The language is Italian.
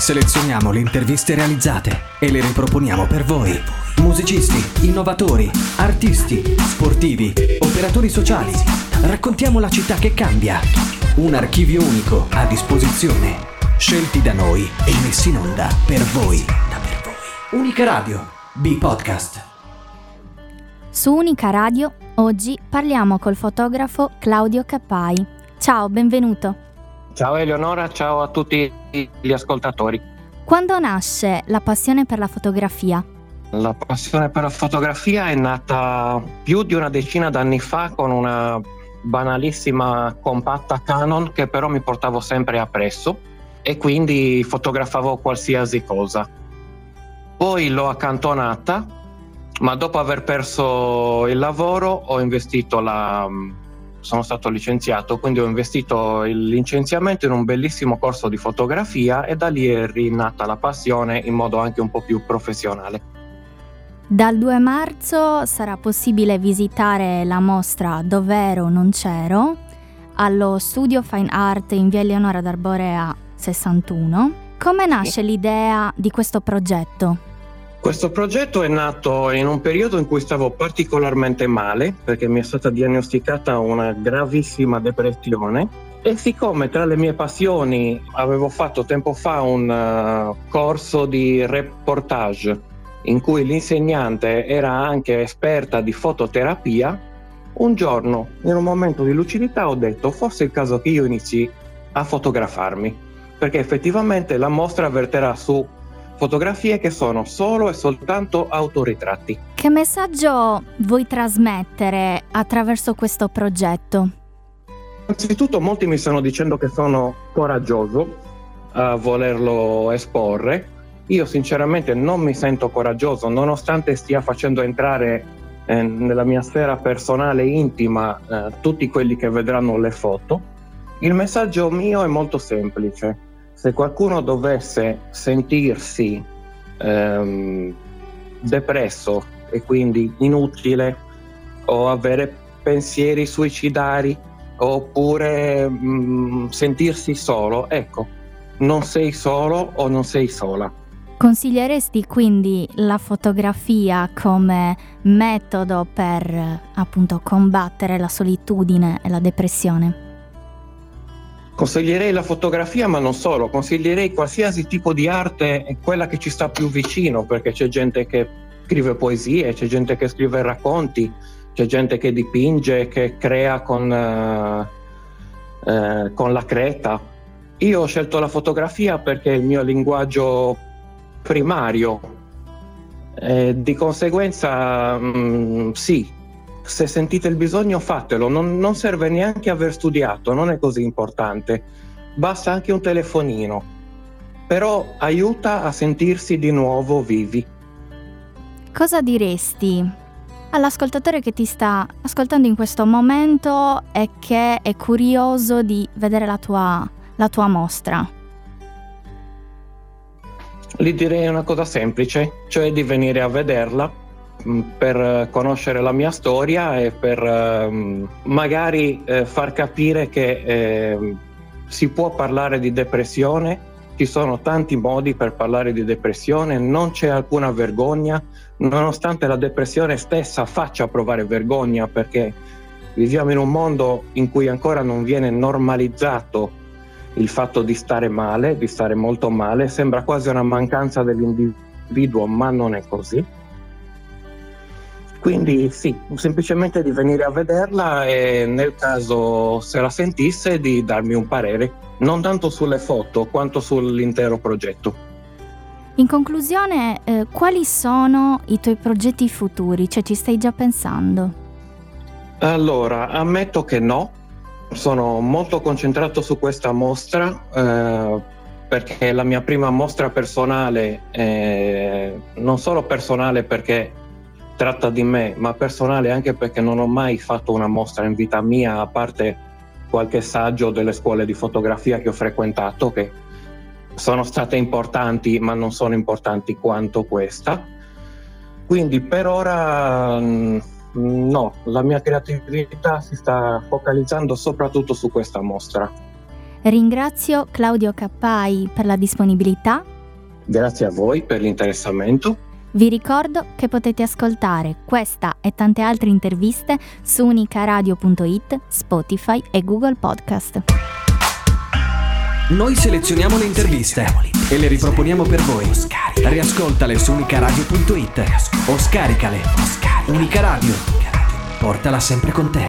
Selezioniamo le interviste realizzate e le riproponiamo per voi. Musicisti, innovatori, artisti, sportivi, operatori sociali. Raccontiamo la città che cambia. Un archivio unico a disposizione. Scelti da noi e messi in onda per voi. Unica Radio, B-Podcast. Su Unica Radio oggi parliamo col fotografo Claudio Cappai. Ciao, benvenuto. Ciao Eleonora, ciao a tutti gli ascoltatori. Quando nasce la passione per la fotografia? La passione per la fotografia è nata più di una decina d'anni fa con una banalissima compatta Canon che però mi portavo sempre appresso e quindi fotografavo qualsiasi cosa. Poi l'ho accantonata, ma dopo aver perso il lavoro ho investito la, sono stato licenziato, quindi ho investito il licenziamento in un bellissimo corso di fotografia e da lì è rinata la passione in modo anche un po' più professionale. Dal 2 marzo sarà possibile visitare la mostra Dov'ero non c'ero allo studio Fine Art in via Eleonora d'Arborea 61. Come nasce l'idea di questo progetto? Questo progetto è nato in un periodo in cui stavo particolarmente male perché mi è stata diagnosticata una gravissima depressione. E siccome tra le mie passioni avevo fatto tempo fa un uh, corso di reportage in cui l'insegnante era anche esperta di fototerapia, un giorno in un momento di lucidità ho detto forse è il caso che io inizi a fotografarmi perché effettivamente la mostra verterà su fotografie che sono solo e soltanto autoritratti. Che messaggio vuoi trasmettere attraverso questo progetto? Innanzitutto molti mi stanno dicendo che sono coraggioso a volerlo esporre. Io sinceramente non mi sento coraggioso, nonostante stia facendo entrare eh, nella mia sfera personale intima eh, tutti quelli che vedranno le foto. Il messaggio mio è molto semplice se qualcuno dovesse sentirsi ehm, depresso e quindi inutile o avere pensieri suicidari oppure mh, mm, sentirsi solo, ecco, non sei solo o non sei sola. Consiglieresti quindi la fotografia come metodo per appunto combattere la solitudine e la depressione? Consiglierei la fotografia, ma non solo, consiglierei qualsiasi tipo di arte, quella che ci sta più vicino, perché c'è gente che scrive poesie, c'è gente che scrive racconti, c'è gente che dipinge, che crea con, uh, uh, con la creta. Io ho scelto la fotografia perché è il mio linguaggio primario, eh, di conseguenza mh, mm, sì, se sentite il bisogno fatelo, non, non serve neanche aver studiato, non è così importante, basta anche un telefonino, però aiuta a sentirsi di nuovo vivi. Cosa diresti all'ascoltatore che ti sta ascoltando in questo momento e che è curioso di vedere la tua, la tua mostra? Gli direi una cosa semplice, cioè di venire a vederla per conoscere la mia storia e per ehm, magari eh, far capire che eh, si può parlare di depressione, ci sono tanti modi per parlare di depressione, non c'è alcuna vergogna, nonostante la depressione stessa faccia provare vergogna perché viviamo in un mondo in cui ancora non viene normalizzato il fatto di stare male, di stare molto male, sembra quasi una mancanza dell'individuo, ma non è così quindi sì, semplicemente di venire a vederla e nel caso se la sentisse di darmi un parere, non tanto sulle foto quanto sull'intero progetto. In conclusione, eh, quali sono i tuoi progetti futuri? Cioè ci stai già pensando? Allora, ammetto che no, sono molto concentrato su questa mostra eh, perché è la mia prima mostra personale, eh, non solo personale perché tratta di me, ma personale anche perché non ho mai fatto una mostra in vita mia, a parte qualche saggio delle scuole di fotografia che ho frequentato, che sono state importanti, ma non sono importanti quanto questa. Quindi per ora mm, no, la mia creatività si sta focalizzando soprattutto su questa mostra. Ringrazio Claudio Cappai per la disponibilità. Grazie a voi per l'interessamento. Vi ricordo che potete ascoltare questa e tante altre interviste su unicaradio.it, Spotify e Google Podcast. Noi selezioniamo le interviste e le riproponiamo per voi. Riascoltale su unicaradio.it o scaricale. Unica Radio. Portala sempre con te.